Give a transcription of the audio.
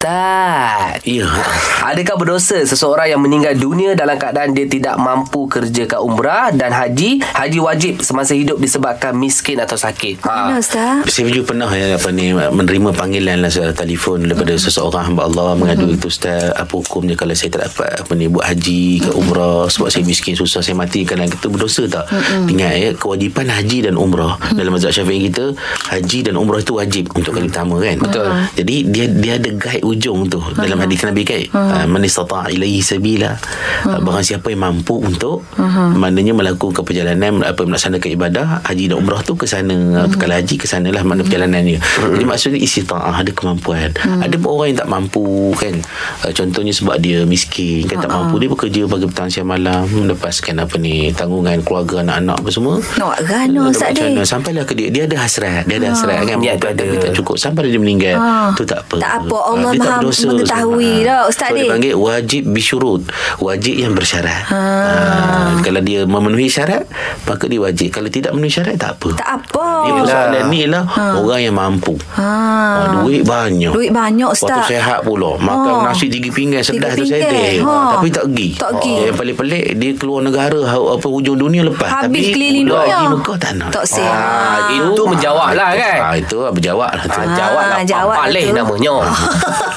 Ustaz. Ya. Adakah berdosa seseorang yang meninggal dunia dalam keadaan dia tidak mampu kerjakan umrah dan haji? Haji wajib semasa hidup disebabkan miskin atau sakit. Mana Ustaz? Saya juga pernah ya, apa ni menerima panggilan lah telefon daripada Hmm. seseorang hamba Allah mengadu itu ustaz apa hukumnya kalau saya tak dapat apa ni buat haji ke umrah sebab saya miskin susah saya mati kan kita berdosa tak? Ingat ya kewajipan haji dan umrah dalam mazhab Syafi'i kita haji dan umrah itu wajib untuk kali pertama kan? Betul. jadi dia dia ada guide ujung tu dalam hadis Nabi kan? Uh, man istata ilaihi sabila. Uh, barang siapa yang mampu untuk maknanya melakukan perjalanan apa melaksanakan ibadah haji dan umrah tu ke sana uh, kalau haji ke sanalah mana perjalanannya. Jadi maksudnya istitaah ada kemampuan. Ada pun orang yang tak mampu kan? Uh, contohnya sebab dia miskin kan tak mampu dia bekerja pagi petang siang malam melepaskan apa ni tanggungan keluarga anak-anak apa semua. Nak rana Ustaz mana Sampailah ke dia. Dia ada hasrat Dia ada hasrat kan? Tu ada. Tak cukup. Sampai dia meninggal Ah. Tu tak apa. Tak apa, Ah, Allah dia tak maha berdosa mengetahui dah, Ustaz so, ni. Dia panggil wajib bisyurut Wajib yang bersyarat Ah, Kalau dia memenuhi syarat Maka dia wajib Kalau tidak memenuhi syarat Tak apa Tak apa. Dia persoalan ni lah Orang yang mampu Ha. Ah, Duit banyak Duit banyak Ustaz. Waktu sehat pula Makan Ha. nasi tiga pinggan Tiga tu saya Ha. Tapi tak pergi Tak pergi. Yang paling pelik Dia keluar negara Apa hujung dunia lepas Habis Tapi keliling dunia. Pergi Mekah tak nak Tak siap. Ah, itu menjawab lah kan Ah, itu berjawab lah. Ah, Jawab lah jawab itu. namanya